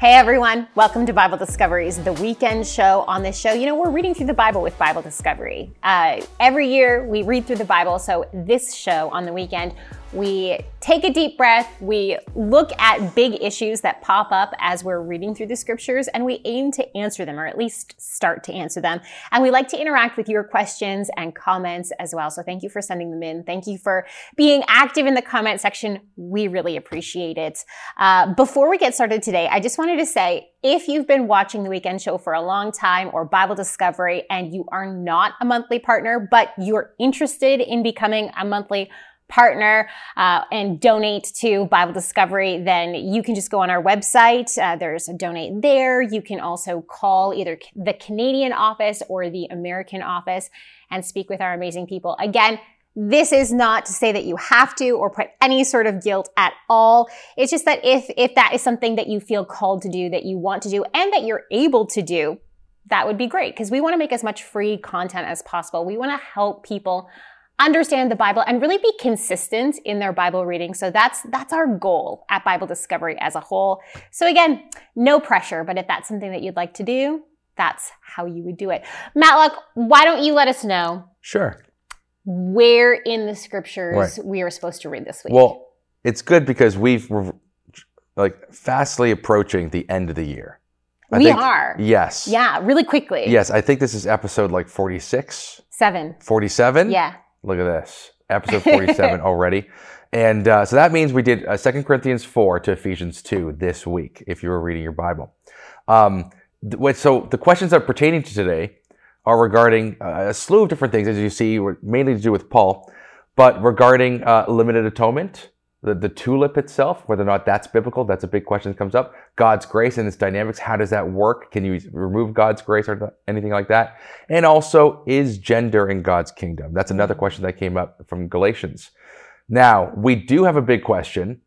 Hey everyone, welcome to Bible Discoveries, the weekend show. On this show, you know, we're reading through the Bible with Bible Discovery. Uh, every year we read through the Bible, so this show on the weekend, we take a deep breath, we look at big issues that pop up as we're reading through the scriptures, and we aim to answer them, or at least start to answer them. And we like to interact with your questions and comments as well. So thank you for sending them in. Thank you for being active in the comment section. We really appreciate it. Uh, before we get started today, I just wanted to say, if you've been watching the weekend show for a long time or Bible Discovery and you are not a monthly partner, but you're interested in becoming a monthly partner uh, and donate to Bible Discovery, then you can just go on our website. Uh, there's a donate there. You can also call either the Canadian office or the American office and speak with our amazing people. Again, this is not to say that you have to or put any sort of guilt at all. It's just that if, if that is something that you feel called to do, that you want to do, and that you're able to do, that would be great because we want to make as much free content as possible. We want to help people understand the Bible and really be consistent in their Bible reading. So that's that's our goal at Bible Discovery as a whole. So again, no pressure, but if that's something that you'd like to do, that's how you would do it. Matlock, why don't you let us know? Sure. Where in the scriptures right. we are supposed to read this week? Well, it's good because we've like fastly approaching the end of the year. I we think, are. Yes. Yeah, really quickly. Yes, I think this is episode like 46. 7. 47? Yeah. Look at this. Episode 47 already. And uh, so that means we did uh, 2 Corinthians 4 to Ephesians 2 this week, if you were reading your Bible. Um, th- so the questions that are pertaining to today are regarding uh, a slew of different things, as you see, mainly to do with Paul, but regarding uh, limited atonement, the, the tulip itself, whether or not that's biblical, that's a big question that comes up. God's grace and its dynamics, how does that work? Can you remove God's grace or anything like that? And also, is gender in God's kingdom? That's another mm-hmm. question that came up from Galatians. Now, we do have a big question,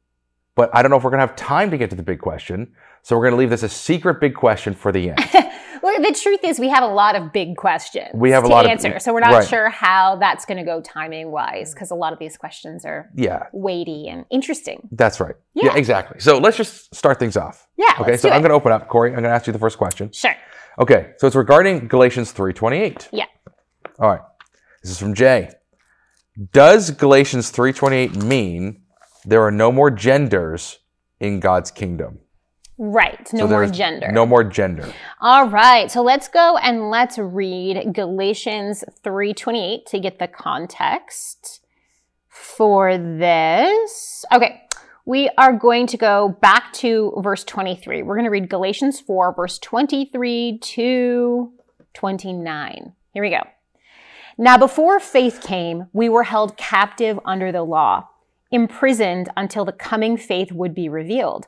but I don't know if we're going to have time to get to the big question. So we're going to leave this a secret big question for the end. well, the truth is, we have a lot of big questions. We have a lot answer, of so we're not right. sure how that's going to go timing wise because a lot of these questions are yeah weighty and interesting. That's right. Yeah. yeah exactly. So let's just start things off. Yeah. Okay. so I'm going to open up, Corey. I'm going to ask you the first question. Sure. Okay. So it's regarding Galatians three twenty eight. Yeah. All right. This is from Jay. Does Galatians three twenty eight mean there are no more genders in God's kingdom? Right. No so more gender. No more gender. All right. So let's go and let's read Galatians 3:28 to get the context for this. Okay. We are going to go back to verse 23. We're going to read Galatians 4 verse 23 to 29. Here we go. Now before faith came, we were held captive under the law, imprisoned until the coming faith would be revealed.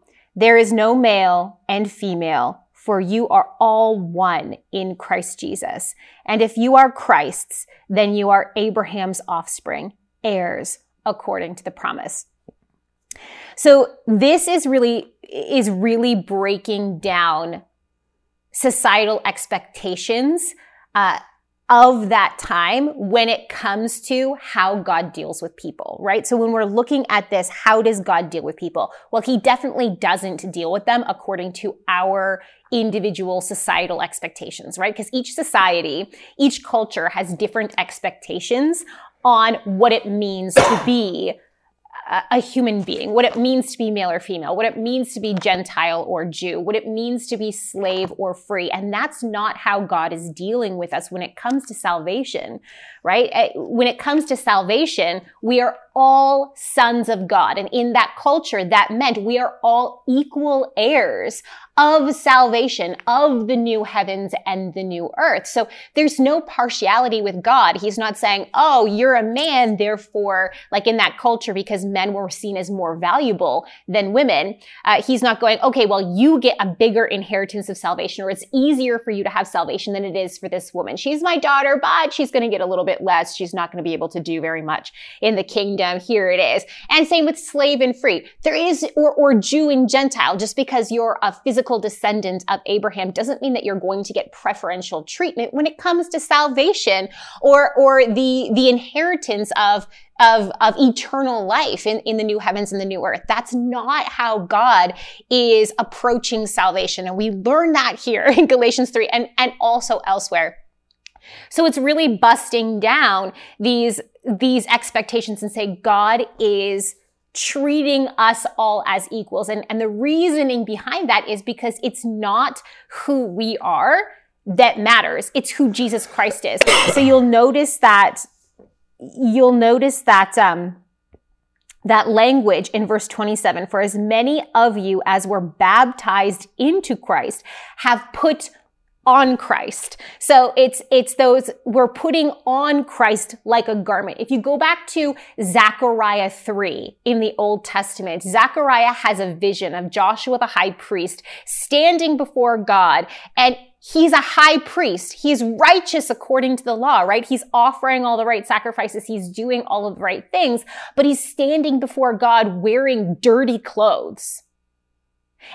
There is no male and female, for you are all one in Christ Jesus. And if you are Christ's, then you are Abraham's offspring, heirs according to the promise. So this is really, is really breaking down societal expectations, uh, of that time when it comes to how God deals with people, right? So when we're looking at this, how does God deal with people? Well, he definitely doesn't deal with them according to our individual societal expectations, right? Because each society, each culture has different expectations on what it means to be a human being, what it means to be male or female, what it means to be Gentile or Jew, what it means to be slave or free. And that's not how God is dealing with us when it comes to salvation, right? Eh, when it comes to salvation, we are all sons of God. And in that culture, that meant we are all equal heirs of salvation, of the new heavens and the new earth. So there's no partiality with God. He's not saying, oh, you're a man, therefore, like in that culture, because men were seen as more valuable than women. Uh, he's not going, okay, well, you get a bigger inheritance of salvation, or it's easier for you to have salvation than it is for this woman. She's my daughter, but she's going to get a little bit less. She's not going to be able to do very much in the kingdom. Here it is. And same with slave and free. There is, or, or Jew and Gentile, just because you're a physical physical descendant of Abraham doesn't mean that you're going to get preferential treatment when it comes to salvation or, or the, the inheritance of of, of eternal life in, in the new heavens and the new earth. That's not how God is approaching salvation. And we learn that here in Galatians 3 and, and also elsewhere. So it's really busting down these, these expectations and say God is treating us all as equals. And, and the reasoning behind that is because it's not who we are that matters. It's who Jesus Christ is. So you'll notice that, you'll notice that, um, that language in verse 27, for as many of you as were baptized into Christ have put on Christ. So it's, it's those, we're putting on Christ like a garment. If you go back to Zechariah 3 in the Old Testament, Zechariah has a vision of Joshua the high priest standing before God and He's a high priest. He's righteous according to the law, right? He's offering all the right sacrifices. He's doing all of the right things, but he's standing before God wearing dirty clothes.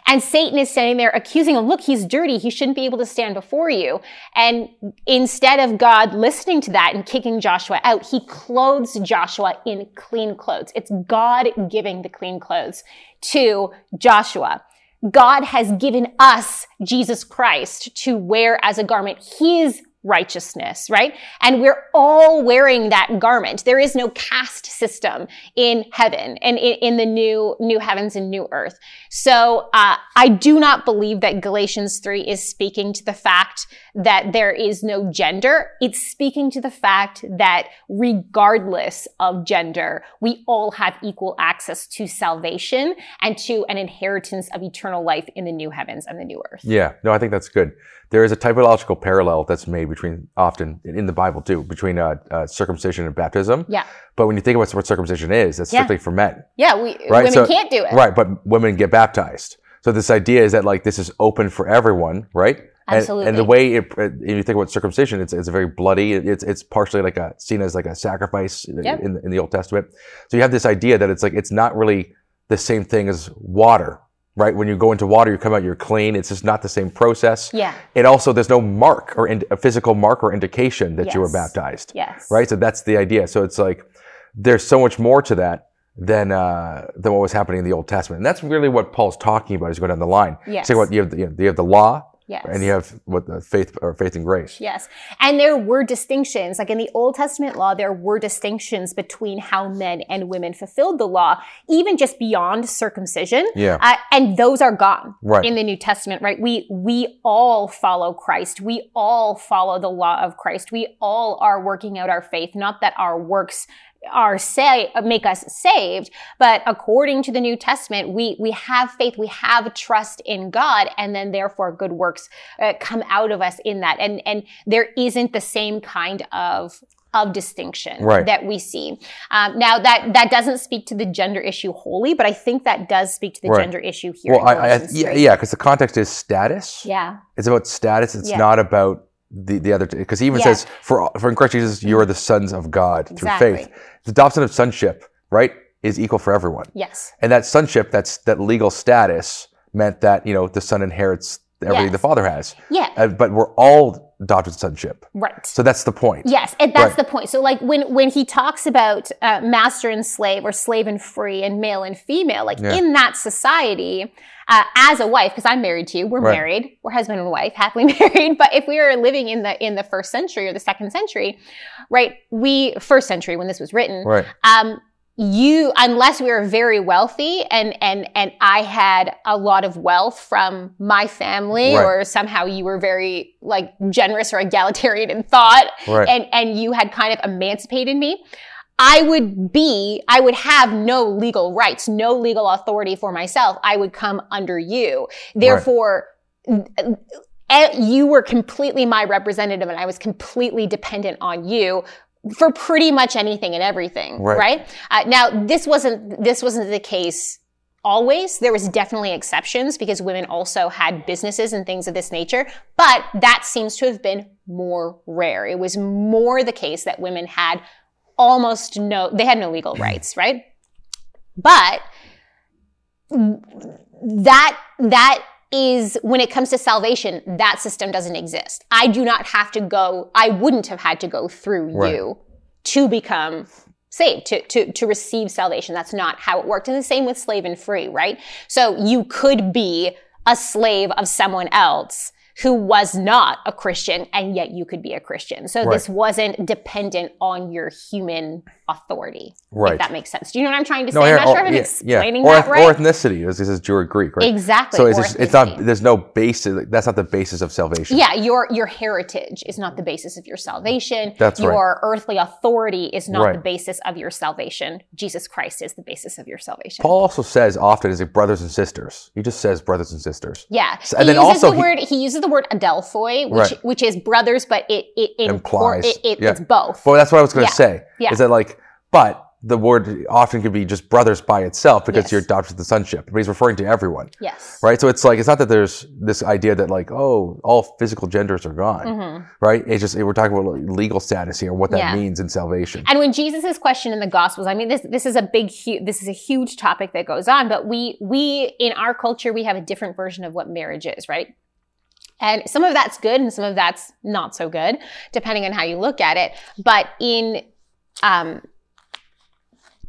And Satan is standing there accusing him, look, he's dirty. He shouldn't be able to stand before you. And instead of God listening to that and kicking Joshua out, he clothes Joshua in clean clothes. It's God giving the clean clothes to Joshua. God has given us Jesus Christ to wear as a garment. His righteousness, right? And we're all wearing that garment. There is no caste system in heaven and in, the new, new heavens and new earth. So, uh, I do not believe that Galatians 3 is speaking to the fact that there is no gender. It's speaking to the fact that regardless of gender, we all have equal access to salvation and to an inheritance of eternal life in the new heavens and the new earth. Yeah, no, I think that's good. There is a typological parallel that's made between often in the Bible too between uh, uh, circumcision and baptism. Yeah. But when you think about what circumcision is, that's Yeah. strictly for men. Yeah, we, Right, women so- can't do it. Right, but women get baptized. So this idea is that like this is open for everyone, right? And, Absolutely. and the way it, if you think about circumcision, it's, it's very bloody. It's it's partially like a seen as like a sacrifice Yep. in in the Old Testament. So you have this idea that it's like it's not really the same thing as water, right? When you go into water, you come out, you're clean. It's just not the same process. Yeah. And also, there's no mark or in, a physical mark or indication that you were baptized Yes. right? So that's the idea. So it's like there's so much more to that than uh, than what was happening in the Old Testament, and that's really what Paul's talking about as you go down the line. Yes. So what you have, the, you, know, you have the law, Yes. and you have what the faith or faith and grace. Yes. And there were distinctions, like in the Old Testament law, there were distinctions between how men and women fulfilled the law, even just beyond circumcision. Yeah. Uh, and those are gone Right. in the New Testament, right? We, we all follow Christ. We all follow the law of Christ. We all are working out our faith, not that our works are say make us saved but according to the new testament we we have faith we have trust in god and then therefore good works uh, come out of us in that and and there isn't the same kind of of distinction Right. that we see um, now that that doesn't speak to the gender issue wholly but i think that does speak to the Right. gender issue here Well, I, I, yeah, 3. yeah, because the context is status. yeah It's about status. It's Yeah. not about the, the other. Because he even Yeah. says, "For for in Christ Jesus, you are the sons of God through faith." The adoption of sonship, right, is equal for everyone. yes And that sonship, that's that legal status, meant that you know the son inherits everything Yes. the father has. yeah Uh, but we're all adopted sonship. right So that's the point. Yes, and that's Right. the point. So, like when when he talks about uh, master and slave, or slave and free, and male and female, like Yeah. in that society, uh, as a wife, because I'm married to you, we're Right. married, we're husband and wife, happily married. But if we were living in the in the first century or the second century, right? We first century when this was written, Right. um, you unless we were very wealthy and and and I had a lot of wealth from my family Right. or somehow you were very like generous or egalitarian in thought Right. and and you had kind of emancipated me I would be, I would have no legal rights, no legal authority for myself. I would come under you. Therefore, right. you were completely my representative and I was completely dependent on you for pretty much anything and everything. Right. right? Uh, now, this wasn't, this wasn't the case always. There was definitely exceptions because women also had businesses and things of this nature, but that seems to have been more rare. It was more the case that women had almost no, they had no legal rights, right? But that, that is when it comes to salvation, that system doesn't exist. I do not have to go, I wouldn't have had to go through right. you to become saved, to, to, to receive salvation. That's not how it worked. And the same with slave and free, right? So you could be a slave of someone else who was not a Christian, and yet you could be a Christian. So right. this wasn't dependent on your human authority. Right. If that makes sense. Do you know what I'm trying to say? No, I'm not sure oh, if I'm yeah, explaining yeah. Or, that right. Or ethnicity. This is Jew or Greek, right? Exactly. So it's, just, it's not, there's no basis, that's not the basis of salvation. Yeah, your, your heritage is not the basis of your salvation. That's your right. Your earthly authority is not right. the basis of your salvation. Jesus Christ is the basis of your salvation. Paul also says often, is it brothers and sisters? He just says brothers and sisters. Yeah. So, and then also the word, he uses the word adelphoi, which, right. which is brothers, but it, it implies, it, it, yeah. it's both. Well, that's what I was going to yeah. say. Yeah. Is that like, but the word often can be just brothers by itself because yes. you're adopted to the sonship. But he's referring to everyone. Yes. Right? So it's like, it's not that there's this idea that like, oh, all physical genders are gone. Mm-hmm. Right? It's just, we're talking about legal status here, what that yeah. means in salvation. And when Jesus is questioned in the Gospels, I mean, this, this is a big, hu- this is a huge topic that goes on, but we, we, in our culture, we have a different version of what marriage is, right? And some of that's good and some of that's not so good, depending on how you look at it. But in, um,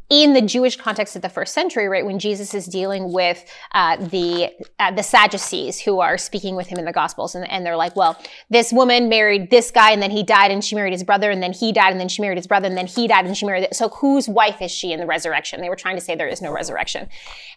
in the Jewish context of the first century, right, when Jesus is dealing with uh, the uh, the Sadducees who are speaking with him in the Gospels, and, and, they're like, "Well, this woman married this guy, and then he died, and she married his brother, and then he died, and then she married his brother, and then he died, and she married. So whose wife is she in the resurrection?" They were trying to say there is no resurrection,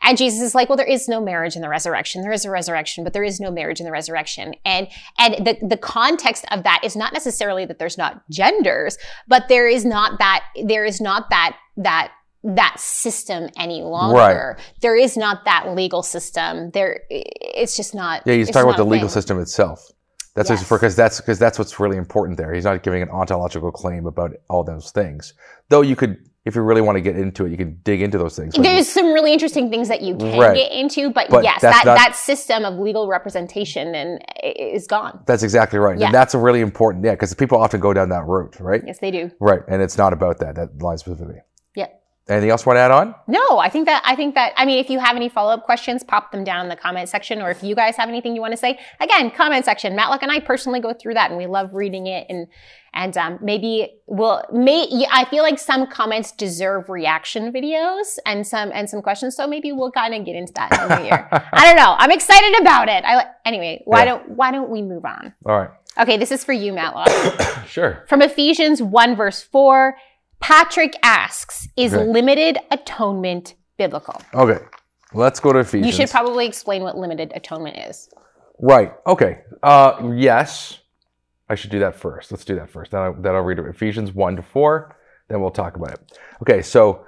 and Jesus is like, "Well, there is no marriage in the resurrection. There is a resurrection, but there is no marriage in the resurrection." And and the the context of that is not necessarily that there's not genders, but there is not that there is not that that that system any longer. Right. There is not that legal system. There, it's just not. Yeah, he's talking about the legal system itself. That's yes. because that's because that's what's really important there. He's not giving an ontological claim about all those things. Though you could, if you really want to get into it, you can dig into those things. There's some really interesting things that you can right. get into, but, but yes, that, not, that system of legal representation and is gone. That's exactly right, yeah. and that's a really important. Yeah, because people often go down that route, right? Yes, they do. Right, and it's not about that. That line specifically. Anything else you want to add on? No, I think that I think that I mean if you have any follow-up questions, pop them down in the comment section or if you guys have anything you want to say, again, comment section. Matlock and I personally go through that and we love reading it and and um, maybe we'll may I feel like some comments deserve reaction videos and some and some questions, so maybe we'll kind of get into that in the new year. I don't know. I'm excited about it. I anyway, why yeah. don't why don't we move on? All right. Okay, this is for you, Matlock. sure. From Ephesians 1 verse 4. Patrick asks, is okay. limited atonement biblical? Okay. Let's go to Ephesians. You should probably explain what limited atonement is. Right. Okay. Uh, yes. I should do that first. Let's do that first. Then, I, then I'll read it. Ephesians 1 to 4. Then we'll talk about it. Okay. So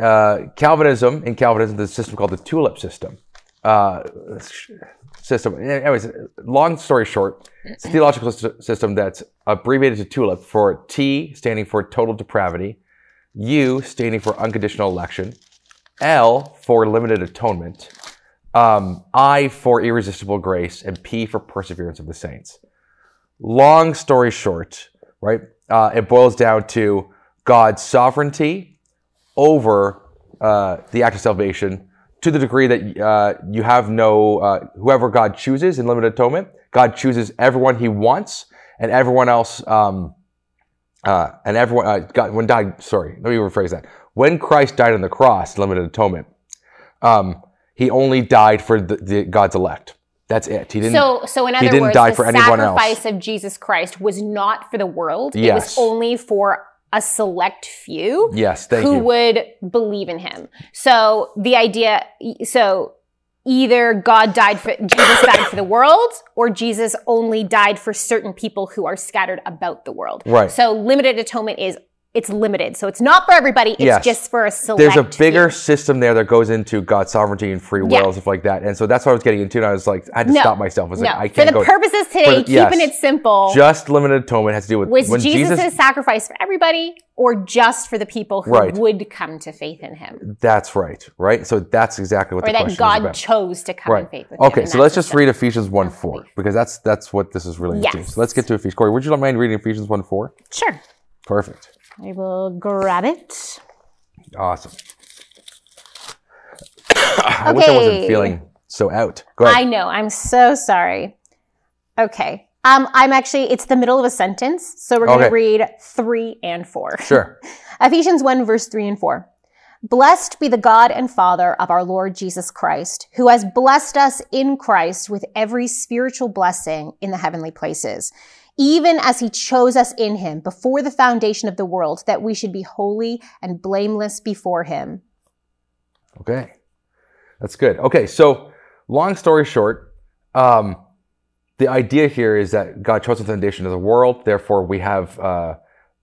uh, Calvinism, in Calvinism, there's a system called the tulip system. Uh, system. Anyways, long story short, it's a theological system that's abbreviated to TULIP for T standing for total depravity, U standing for unconditional election, L for limited atonement, um, I for irresistible grace, and P for perseverance of the saints. Long story short, right? Uh, it boils down to God's sovereignty over uh, the act of salvation to the degree that uh, you have no, uh, whoever God chooses in limited atonement, God chooses everyone he wants and everyone else, um, uh, and everyone, uh, God, when died, sorry, let me rephrase that. When Christ died on the cross, limited atonement, um, he only died for the, the, God's elect. That's it. He didn't. So, so in other he didn't words, die the for anyone sacrifice else. of Jesus Christ was not for the world. Yes. It was only for a select few yes, who you. would believe in him. So the idea, so either God died for, Jesus died for the world or Jesus only died for certain people who are scattered about the world. Right. So limited atonement is it's limited. So it's not for everybody. It's Yes. just for a select. There's a bigger few. system there that goes into God's sovereignty and free will Yeah. and stuff like that. And so that's what I was getting into. And I was like, I had to No. stop myself. I was No, like, I can't For the go. purposes today, the- keeping yes. it simple. just limited atonement has to do with was when Jesus' Jesus. sacrifice for everybody or just for the people who Right. would come to faith in him? That's right, right? So that's exactly what Or the that question is God chose to come Right. in faith with him. Okay, and so let's just read Ephesians 1 4 because that's that's what this is really into. So let's get to Ephesians. Corey, would you mind reading Ephesians 1 4? Sure. Perfect. I will grab it. Awesome. I wish I wasn't feeling so out. Go ahead. I know. I'm so sorry. Okay. Um, I'm actually, it's the middle of a sentence. So we're going to Okay. read three and four. sure. Ephesians 1, verse 3 and 4. Blessed be the God and Father of our Lord Jesus Christ, who has blessed us in Christ with every spiritual blessing in the heavenly places, even as he chose us in him before the foundation of the world, that we should be holy and blameless before him. Okay. That's good. Okay, so long story short, um, the idea here is that God chose the foundation of the world. Therefore, we have uh,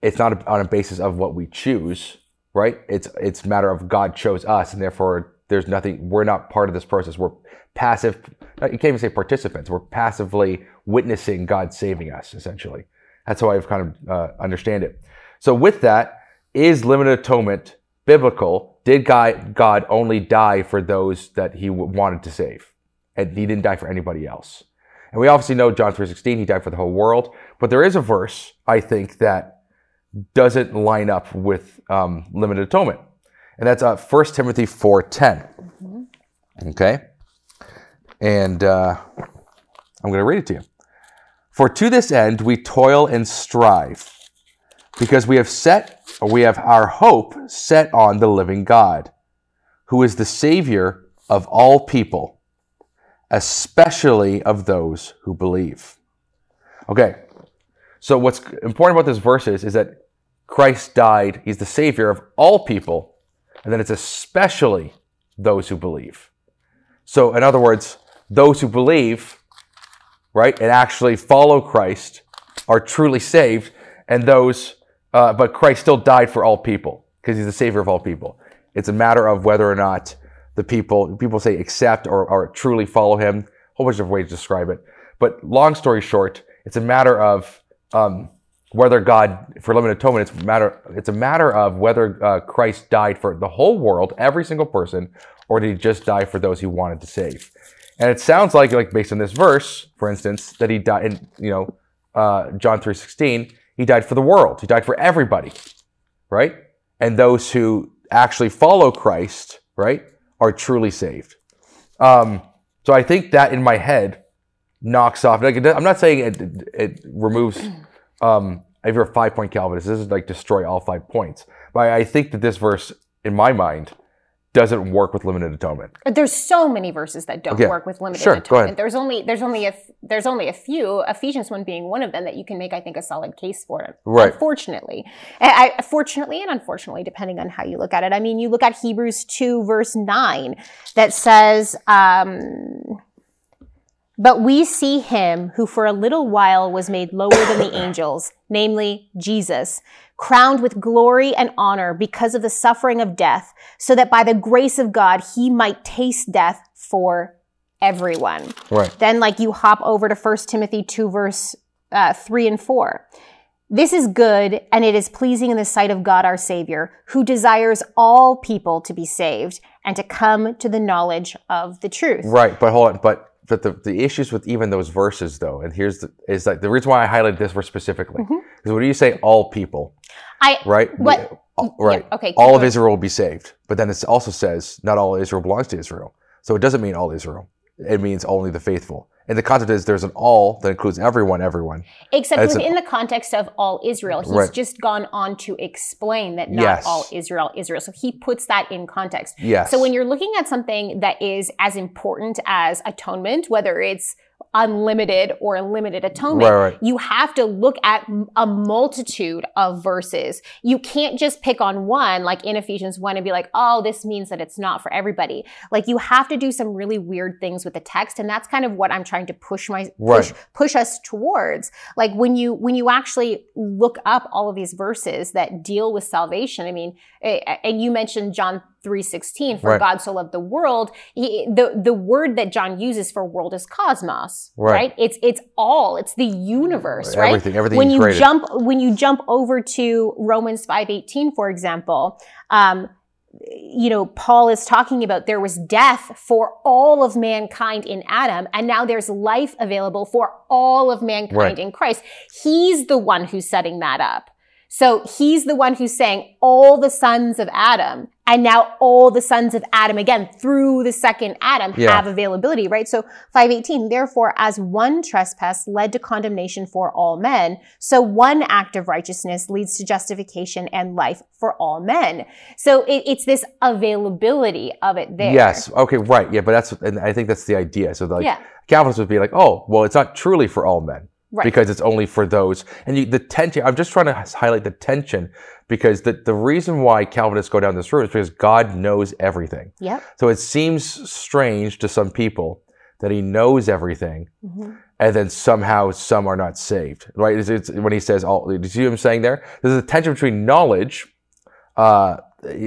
it's not on a basis of what we choose, right? It's it's matter of God chose us, and therefore there's nothing. We're not part of this process. We're passive. You can't even say participants. We're passively witnessing God saving us. Essentially, that's how I've kind of uh, understand it. So with that, is limited atonement biblical? Did God, God only die for those that he wanted to save? And he didn't die for anybody else. And we obviously know John 3.16, he died for the whole world. But there is a verse, I think, that doesn't line up with um, limited atonement. And that's uh, 1 Timothy 4.10. Okay? And uh, I'm going to read it to you. For to this end we toil and strive, because we have set or we have our hope set on the living God, who is the Savior of all people, especially of those who believe. Okay, so what's important about this verse is, is that Christ died, He's the Savior of all people, and then it's especially those who believe. So, in other words, those who believe, right, and actually follow Christ are truly saved, and those uh, but Christ still died for all people because he's the savior of all people. It's a matter of whether or not the people, people say accept or, or truly follow him. A whole bunch of ways to describe it. But long story short, it's a matter of um, whether God, for limited atonement, it's matter, it's a matter of whether uh, Christ died for the whole world, every single person, or did he just die for those he wanted to save? And it sounds like, like based on this verse, for instance, that he died in, you know, uh, John 3.16, he died for the world. He died for everybody, right? And those who actually follow Christ, right, are truly saved. Um, so I think that in my head knocks off. Like I'm not saying it, it removes. Um, if you're a five point Calvinist, this is like destroy all five points. But I think that this verse, in my mind, doesn't work with limited atonement. There's so many verses that don't Okay. work with limited Sure, go atonement. ahead. There's only there's only a there's only a few. Ephesians one being one of them that you can make, I think, a solid case for it. Right. Unfortunately, I, I, fortunately and unfortunately, depending on how you look at it. I mean, you look at Hebrews two verse nine that says. Um, but we see him who for a little while was made lower than the angels, namely Jesus, crowned with glory and honor because of the suffering of death, so that by the grace of God he might taste death for everyone. Right. Then, like, you hop over to 1 Timothy 2, verse uh, 3 and 4. This is good, and it is pleasing in the sight of God our Savior, who desires all people to be saved and to come to the knowledge of the truth. Right, but hold on. But but the, the issues with even those verses though, and here's the is like the reason why I highlighted this verse specifically Mhm. is when you say all people, I right? What- all- right. yeah, okay, All of. Israel will be saved, but then it also says not all Israel belongs to Israel. So it doesn't mean all Israel. It means only the faithful. And the concept is there's an all that includes everyone, everyone. Except It's within the context of all Israel, he's Right. just gone on to explain that not Yes. all Israel Israel. So he puts that in context. Yes. So when you're looking at something that is as important as atonement, whether it's unlimited or limited atonement. Right, right. You have to look at a multitude of verses. You can't just pick on one, like in Ephesians 1, and be like, oh, this means that it's not for everybody. Like you have to do some really weird things with the text. And that's kind of what I'm trying to push my push, Right. push us towards. Like when you when you actually look up all of these verses that deal with salvation, I mean, eh, and you mentioned John 3:16 for Right. God so loved the world he, the the word that John uses for world is cosmos Right. right, it's it's all it's the universe right Everything- everything when you created. jump when you jump over to Romans 5:18 for example um you know Paul is talking about there was death for all of mankind in Adam and now there's life available for all of mankind Right. in Christ he's the one who's setting that up so he's the one who's saying all the sons of Adam and now all the sons of Adam again through the second Adam Yeah. have availability, right? So 518, therefore, as one trespass led to condemnation for all men, so one act of righteousness leads to justification and life for all men. So it, it's this availability of it there. Yes. Okay. Right. Yeah. But that's, and I think that's the idea. So like, Yeah. Calvinists would be like, oh, well, it's not truly for all men. Right. Because it's only for those. And you, the tension, I'm just trying to highlight the tension because the, the reason why Calvinists go down this route is because God knows everything. Yep. So it seems strange to some people that he knows everything Mhm. and then somehow some are not saved, right? It's, it's when he says all, do you see what I'm saying there? There's a tension between knowledge, uh,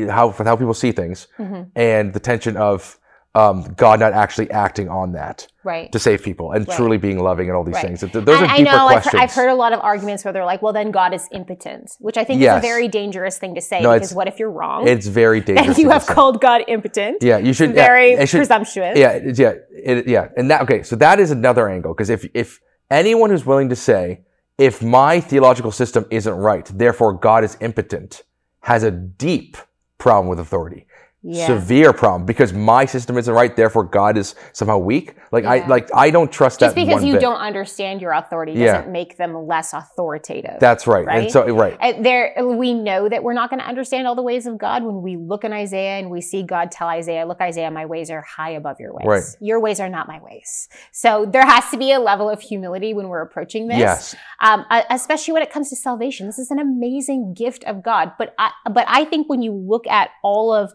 how, how people see things, Mhm. and the tension of um, God not actually acting on that Right. to save people and Right. truly being loving and all these Right. things. Th- Those and are I deeper know I've, questions. heard- I've heard a lot of arguments where they're like, well, then God is impotent, which I think Yes. is a very dangerous thing to say No, because what if you're wrong? it's very dangerous. and you have called God impotent. Yeah, you should. yeah, Very it should- presumptuous. Yeah, yeah, it, yeah, and that okay. So that is another angle because if if anyone who's willing to say if my theological system isn't right, therefore God is impotent, has a deep problem with authority, Yeah. severe problem because my system isn't right, therefore God is somehow weak. Like I like I don't trust that. Just that because you bit. don't understand your authority Yeah. doesn't make them less authoritative. That's right. And Right? so right. Uh, there, we know that we're not going to understand all the ways of God when we look in Isaiah and we see God tell Isaiah, "Look, Isaiah, my ways are high above your ways. Right. Your ways are not my ways." So there has to be a level of humility when we're approaching this. Yes. um, uh, especially when it comes to salvation. This is an amazing gift of God. But I, but I think when you look at all of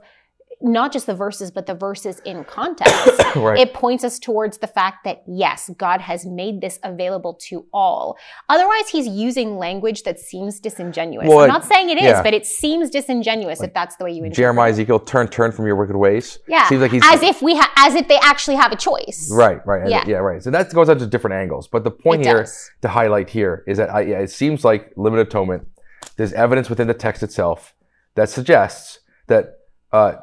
not just the verses, but the verses in context, Right. it points us towards the fact that yes, God has made this available to all. Otherwise, He's using language that seems disingenuous. Well, I'm not saying it is, yeah. but it seems disingenuous if that's the way you interpret Jeremiah. Ezekiel, turn, turn from your wicked ways. Yeah, Seems like he's as if we ha- as if they actually have a choice. Right, right, Yeah. yeah, right. So that goes out to different angles. But the point It here does. to highlight here is that I, yeah, it seems like limited atonement. There's evidence within the text itself that suggests that uh,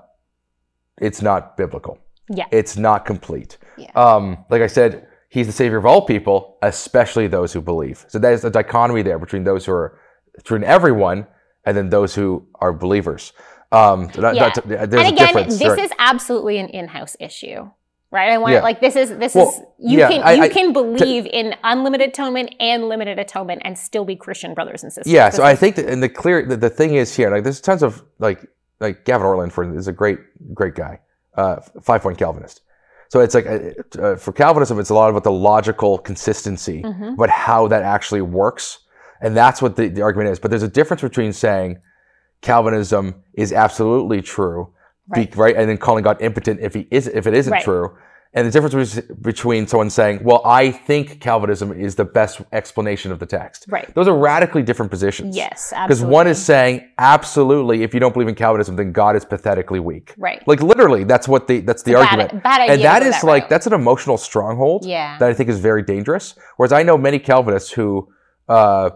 it's not biblical. Yeah. It's not complete. Yeah. Um, like I said, he's the savior of all people, especially those who believe. So there's a dichotomy there between those who are between everyone and then those who are believers. Um, so that- Yeah. that- there's and a again, difference. this right. is absolutely an in-house issue, right? I want Yeah. like this is this Well, is you yeah, can I- you I- can believe in unlimited atonement and limited atonement and still be Christian brothers and sisters. Yeah, so I think that, and the clear the, the thing is here, like there's tons of like like Gavin Ortlund for is a great great guy, uh, five point Calvinist. So it's like uh, uh, for Calvinism, it's a lot about the logical consistency, Mhm. but how that actually works, and that's what the, the argument is. But there's a difference between saying Calvinism is absolutely true, be- right, and then calling God impotent if he is if it isn't Right. true. And the difference was between someone saying, "Well, I think Calvinism is the best explanation of the text." Right. Those are radically different positions. yes, absolutely. Because one is saying, absolutely, if you don't believe in Calvinism, then God is pathetically weak. right. Like literally, that's what the that's the Bad- argument. bad idea and that is that that like route. that's an emotional stronghold Yeah. that I think is very dangerous. Whereas I know many Calvinists who uh,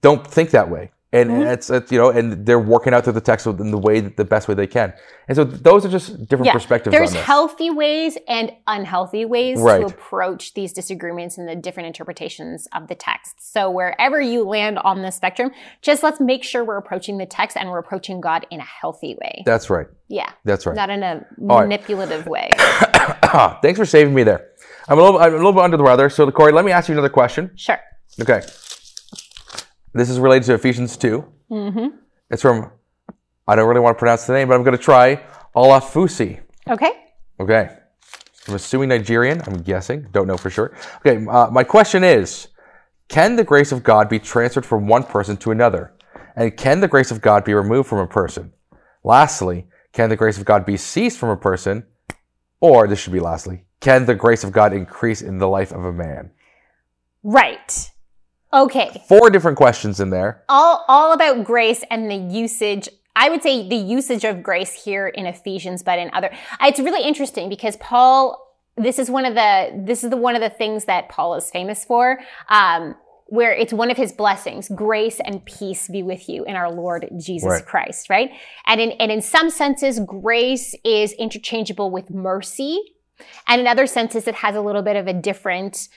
don't think that way, and Mhm. it's, it's you know, and they're working out through the text in the way the best way they can. And so those are just different Yeah, perspectives There's healthy ways and unhealthy ways Right. to approach these disagreements and the different interpretations of the text. So wherever you land on the spectrum, just let's make sure we're approaching the text and we're approaching God in a healthy way. that's right. yeah. That's right. Not in a All right. manipulative way. Thanks for saving me there. I'm a little I'm a little bit under the weather. So Corey, let me ask you another question. Sure. Okay. This is related to Ephesians 2. hmm It's from, I don't really want to pronounce the name, but I'm going to try Olafusi. Okay. Okay. I'm assuming Nigerian. I'm guessing. Don't know for sure. Okay, uh, my question is Can the grace of God be transferred from one person to another? And can the grace of God be removed from a person? Lastly, can the grace of God be ceased from a person? Or, this should be lastly, can the grace of God increase in the life of a man? Right. Okay. Four different questions in there. All all about grace and the usage I would say the usage of grace here in Ephesians, but in other, it's really interesting because Paul, this is one of the, this is the one of the things that Paul is famous for. Um, where it's one of his blessings, grace and peace be with you in our Lord Jesus Right. Christ, right? And in, and in some senses, grace is interchangeable with mercy. And in other senses, it has a little bit of a different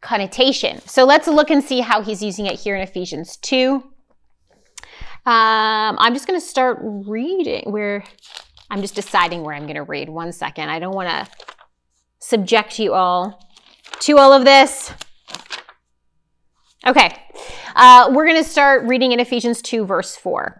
connotation. So let's look and see how he's using it here in Ephesians 2. Um, I'm just going to start reading where I'm just deciding where I'm going to read. One second. I don't want to subject you all to all of this. Okay. Uh, we're going to start reading in Ephesians 2, verse 4.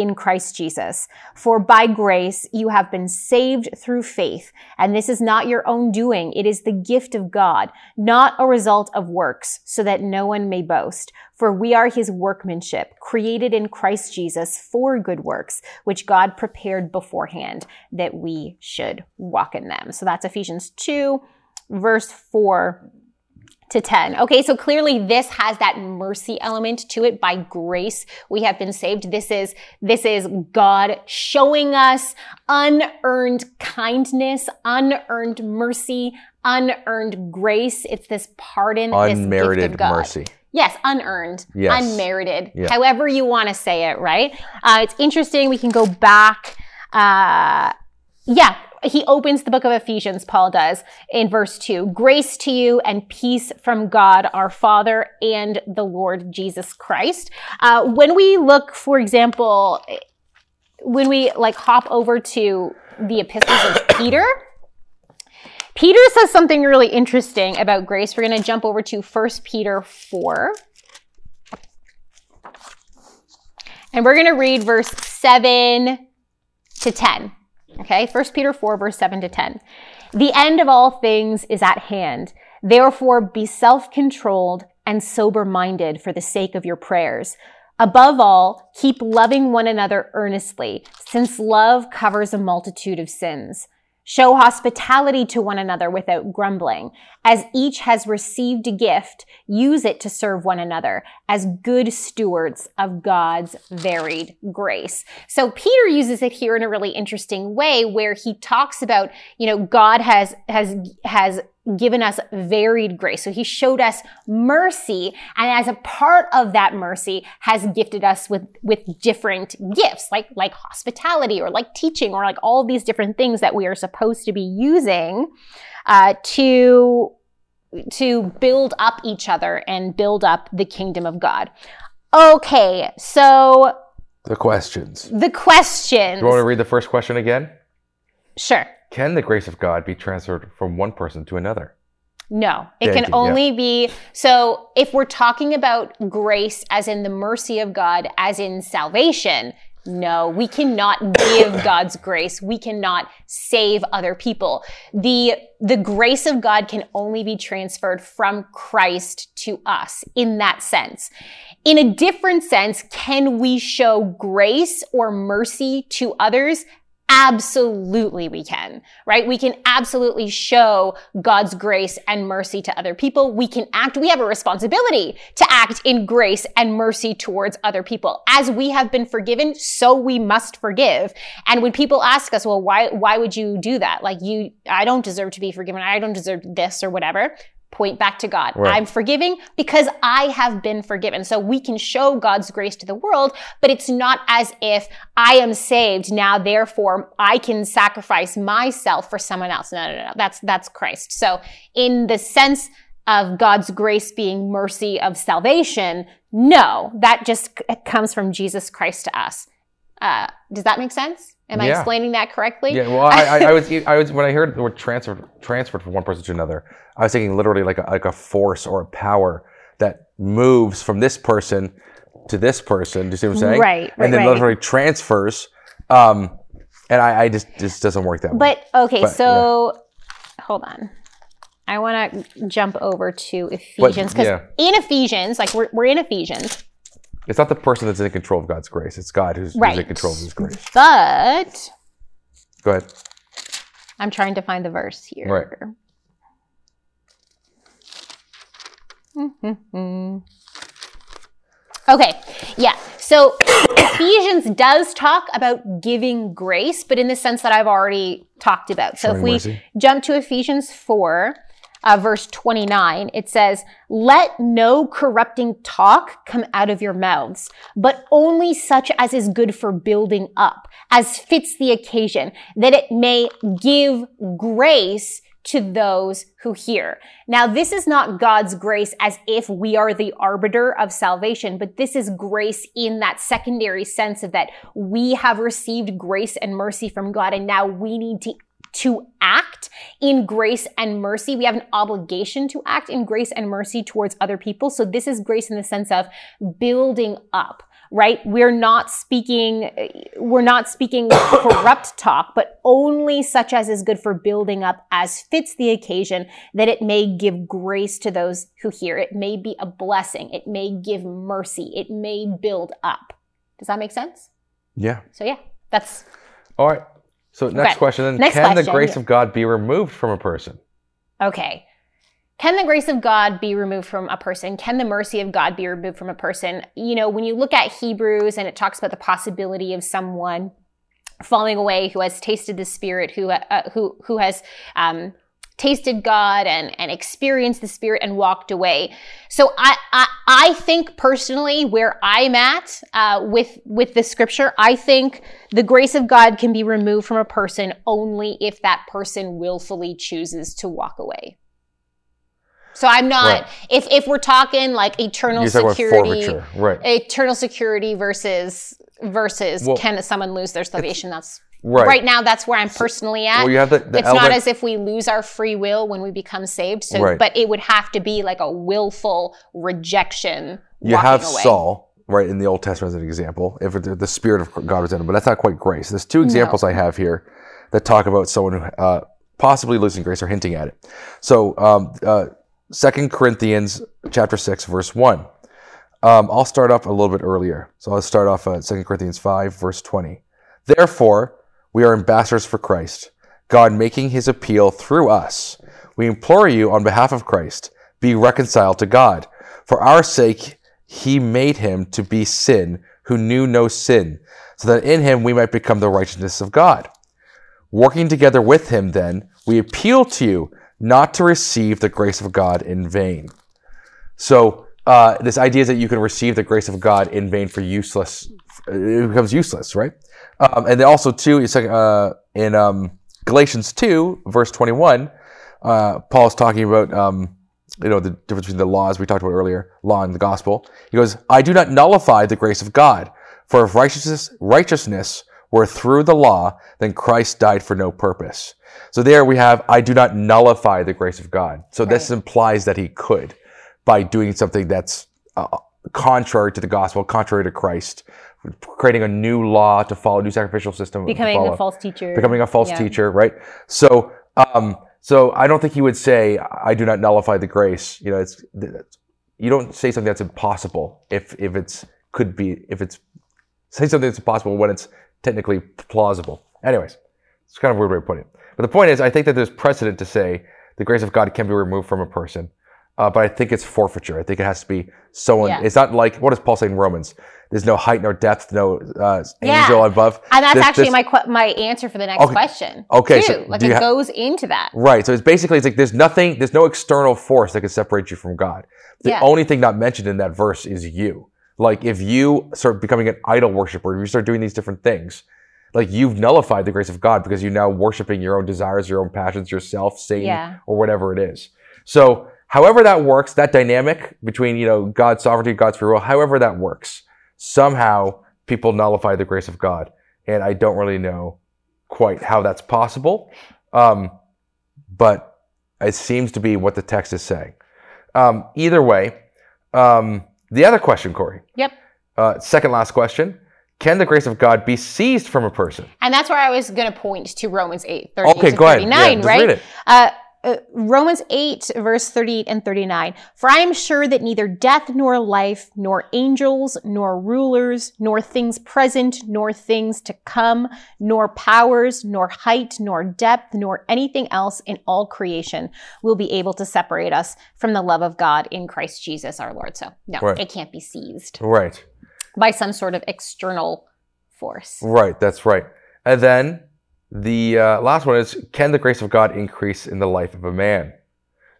in Christ Jesus. For by grace you have been saved through faith, and this is not your own doing. It is the gift of God, not a result of works, so that no one may boast. For we are his workmanship, created in Christ Jesus for good works, which God prepared beforehand that we should walk in them. So that's Ephesians 2, verse 4 to 10. Okay, so clearly this has that mercy element to it. By grace, we have been saved. This is, this is God showing us unearned kindness, unearned mercy, unearned grace. It's this pardon, this gift Unmerited of God. mercy. Yes, unearned, Yes. unmerited, Yeah. however you want to say it, right? Uh, it's interesting. We can go back. Uh, yeah, he opens the book of Ephesians, Paul does, in verse 2 Grace to you and peace from God our Father and the Lord Jesus Christ. Uh, when we look, for example, when we like hop over to the epistles of Peter, Peter says something really interesting about grace. We're going to jump over to 1 Peter 4. And we're going to read verse 7 to 10. Okay, 1 Peter 4, verse 7 to 10. The end of all things is at hand. Therefore, be self controlled and sober minded for the sake of your prayers. Above all, keep loving one another earnestly, since love covers a multitude of sins. Show hospitality to one another without grumbling. As each has received a gift, use it to serve one another as good stewards of God's varied grace. So Peter uses it here in a really interesting way where he talks about, you know, God has, has, has given us varied grace. So he showed us mercy and as a part of that mercy has gifted us with, with different gifts like, like hospitality or like teaching or like all these different things that we are supposed to be using, uh, to, to build up each other and build up the kingdom of God. Okay. So The questions. the questions. Do you want to read the first question again? Sure. Can the grace of God be transferred from one person to another? No, it Thank can you, yeah. only be so if we're talking about grace as in the mercy of God, as in salvation, no, we cannot give God's grace. We cannot save other people. The, the grace of God can only be transferred from Christ to us in that sense. In a different sense, can we show grace or mercy to others? Absolutely, we can, right? We can absolutely show God's grace and mercy to other people. We can act, we have a responsibility to act in grace and mercy towards other people. As we have been forgiven, so we must forgive. And when people ask us, well, why, why would you do that? Like you, I don't deserve to be forgiven. I don't deserve this or whatever. Point back to God. Right. I'm forgiving because I have been forgiven. So we can show God's grace to the world, but it's not as if I am saved now, therefore I can sacrifice myself for someone else. No, no, no. That's, that's Christ. So in the sense of God's grace being mercy of salvation, no, that just comes from Jesus Christ to us. Uh, does that make sense? Am I Yeah. explaining that correctly? Yeah, well, I, I, I was, I was when I heard the word transferred, transferred from one person to another, I was thinking literally like a, like a force or a power that moves from this person to this person. Do you see what I'm saying? Right, right, And then right. literally transfers. Um, and I, I just just doesn't work that way. But okay, But, so hold on. I want to jump over to Ephesians because yeah. in Ephesians, like we're, we're in Ephesians, It's not the person that's in control of God's grace. It's God who's, who's in control of His grace. but Go ahead. I'm trying to find the verse here. Right. Mhm. Okay, yeah. So Ephesians does talk about giving grace, but in the sense that I've already talked about. So if we mercy. jump to Ephesians 4, uh, verse 29, it says, Let no corrupting talk come out of your mouths, but only such as is good for building up, as fits the occasion, that it may give grace to those who hear. Now, this is not God's grace as if we are the arbiter of salvation, but this is grace in that secondary sense of that we have received grace and mercy from God, and now we need to to act in grace and mercy. We have an obligation to act in grace and mercy towards other people. So this is grace in the sense of building up, right? We're not speaking, eh, we're not speaking corrupt talk, but only such as is good for building up as fits the occasion that it may give grace to those who hear. It may be a blessing. It may give mercy. It may build up. Does that make sense? Yeah. So yeah, that's All right. So next Okay. question then. Next Can the grace of God be removed from a person? Okay. Can the grace of God be removed from a person? Can the mercy of God be removed from a person? You know, when you look at Hebrews and it talks about the possibility of someone falling away who has tasted the Spirit, who uh, who who has um, tasted God and and experienced the Spirit and walked away. So I I, I think personally where I'm at uh, with with the Scripture, I think the grace of God can be removed from a person only if that person willfully chooses to walk away. So I'm not Right. if if we're talking like eternal security, right? eternal security versus versus Well- can someone lose their salvation? That's Right. right. now. That's where I'm personally at. Well, you have the, the it's element. not as if we lose our free will when we become saved. So, Right. but it would have to be like a willful rejection. you have away. Saul, right, in the Old Testament as an example, if it, the Spirit of God was in him, but that's not quite grace. There's two examples I have here that talk about someone who uh, possibly losing grace or hinting at it. So, um, uh, 2 Corinthians chapter 6, verse 1. Um, I'll start off a little bit earlier. So I'll start off at 2 Corinthians 5, verse 20. Therefore, we are ambassadors for Christ, God making his appeal through us. We implore you on behalf of Christ, be reconciled to God. For our sake, he made him to be sin who knew no sin, so that in him we might become the righteousness of God. Working together with him, then, we appeal to you not to receive the grace of God in vain. So, uh, this idea is that you can receive the grace of God in vain for useless, it becomes useless, right? Um, and then also, too, it's like, uh, in um, Galatians 2, verse 21, uh, Paul's talking about, um, you know, the difference between the laws we talked about earlier, law and the gospel. He goes, I do not nullify the grace of God, for if righteousness, righteousness were through the law, then Christ died for no purpose. So there we have, I do not nullify the grace of God. So this implies that he could by doing something that's uh, contrary to the gospel, contrary to Christ, creating a new law to follow, a new sacrificial system. becoming a false teacher. becoming a false Yeah. teacher, right? So, um, so I don't think he would say, "I do not nullify the grace." You know, it's you don't say something that's impossible if if it's could be if it's say something that's impossible when it's technically plausible. Anyways, it's kind of a weird way of putting it. But the point is, I think that there's precedent to say the grace of God can be removed from a person uh, but I think it's forfeiture. I think it has to be someone. Yeah. It's not like what does Paul say in Romans? There's no height nor depth, no uh, Yeah. angel above. And that's This- actually this- my que- my answer for the next Okay. question. Okay, too. so like it ha- goes into that. Right. So it's basically it's like there's nothing, there's no external force that can separate you from God. The Yeah. only thing not mentioned in that verse is you. Like if you start becoming an idol worshiper, if you start doing these different things, like you've nullified the grace of God because you're now worshiping your own desires, your own passions, yourself, Satan, Yeah. or whatever it is. So however that works, that dynamic between, you know, God's sovereignty, God's free will, however that works, somehow people nullify the grace of God. And I don't really know quite how that's possible. Um, but it seems to be what the text is saying. Um, either way, um, the other question, Corey. Yep. Uh, second last question. Can the grace of God be seized from a person? And that's where I was going to point to Romans 8, 38 Okay, to go ahead. 39, Yeah, just right? read it. Uh, uh, Romans 8, verse 38 and 39. For I am sure that neither death nor life, nor angels, nor rulers, nor things present, nor things to come, nor powers, nor height, nor depth, nor anything else in all creation will be able to separate us from the love of God in Christ Jesus our Lord. So, no, Right. it can't be seized Right. by some sort of external force. Right. That's right. And then the uh, last one is Can the grace of God increase in the life of a man?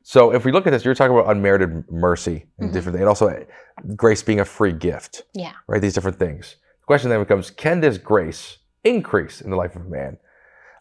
So if we look at this, you're talking about unmerited mercy and Mhm. different things, and also uh, grace being a free gift. Yeah. right? These different things. The question then becomes can this grace increase in the life of a man?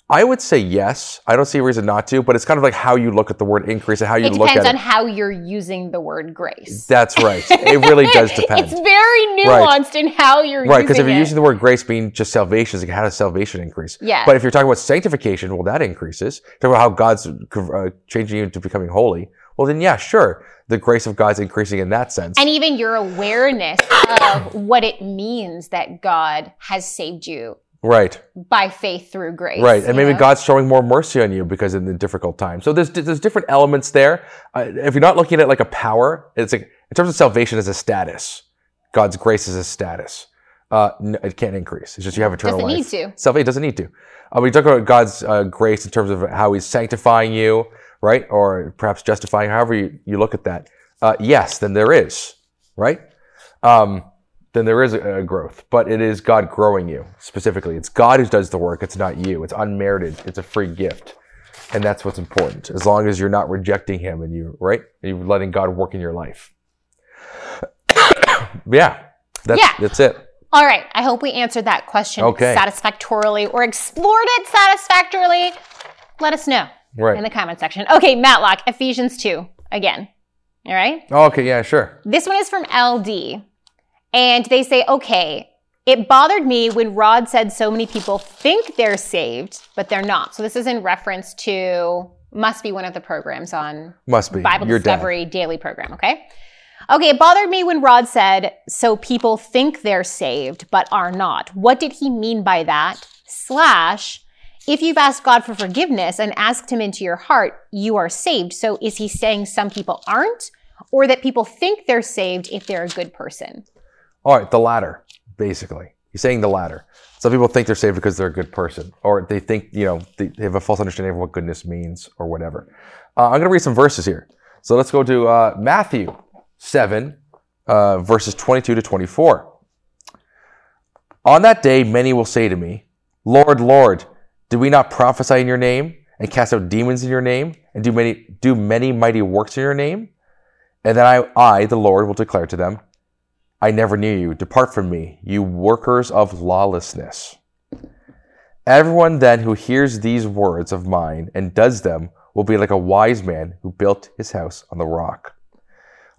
I would say yes. I don't see a reason not to, but it's kind of like how you look at the word increase and how you It look at it. depends on how you're using the word grace. That's right. It really does depend. it's very nuanced in how you're using it. Right, because if you're it. using the word grace being just salvation, it's like how does salvation increase? Yeah. But if you're talking about sanctification, well, that increases. Talk about how God's uh, changing you into becoming holy, well, then yeah, sure, the grace of God's increasing in that sense. and even your awareness of what it means that God has saved you right. by faith through grace. Right, and maybe know? God's showing more mercy on you because in the difficult time. So there's there's different elements there. Uh, if you're not looking at it like a power, it's like in terms of salvation as a status. God's grace is a status. Uh, n- it can't increase. It's just you have eternal Doesn't life. need to. Salvation doesn't need to. Uh, we talk about God's uh, grace in terms of how He's sanctifying you, right, or perhaps justifying. However you, you look at that. Uh, yes, then there is, right. Um, then there is a, growth, but it is God growing you specifically. It's God who does the work. It's not you. It's unmerited. It's a free gift, and that's what's important. As long as you're not rejecting Him and you right, you're letting God work in your life. yeah, that's Yeah. that's it. All right. I hope we answered that question Okay. satisfactorily or explored it satisfactorily. Let us know Right. in the comment section. Okay, Matlock, Ephesians 2 again. All right. Oh, okay. Yeah. Sure. This one is from LD. And they say, okay, it bothered me when Rod said so many people think they're saved, but they're not. So this is in reference to, must be one of the programs on Must be Bible Your dad. Discovery daily program, okay? Okay, it bothered me when Rod said, so people think they're saved, but are not. What did he mean by that? Slash, if you've asked God for forgiveness and asked him into your heart, you are saved. So is he saying some people aren't? Or that people think they're saved if they're a good person? All right, the latter, basically. He's saying the latter. Some people think they're saved because they're a good person, or they think, you know, they have a false understanding of what goodness means, or whatever. Uh, I'm going to read some verses here. So let's go to uh, Matthew 7, uh, verses 22 to 24. On that day, many will say to me, Lord, Lord, did we not prophesy in your name, and cast out demons in your name, and do many, do many mighty works in your name? And then I, I, the Lord, will declare to them, I never knew you. Depart from me, you workers of lawlessness. Everyone then who hears these words of mine and does them will be like a wise man who built his house on the rock.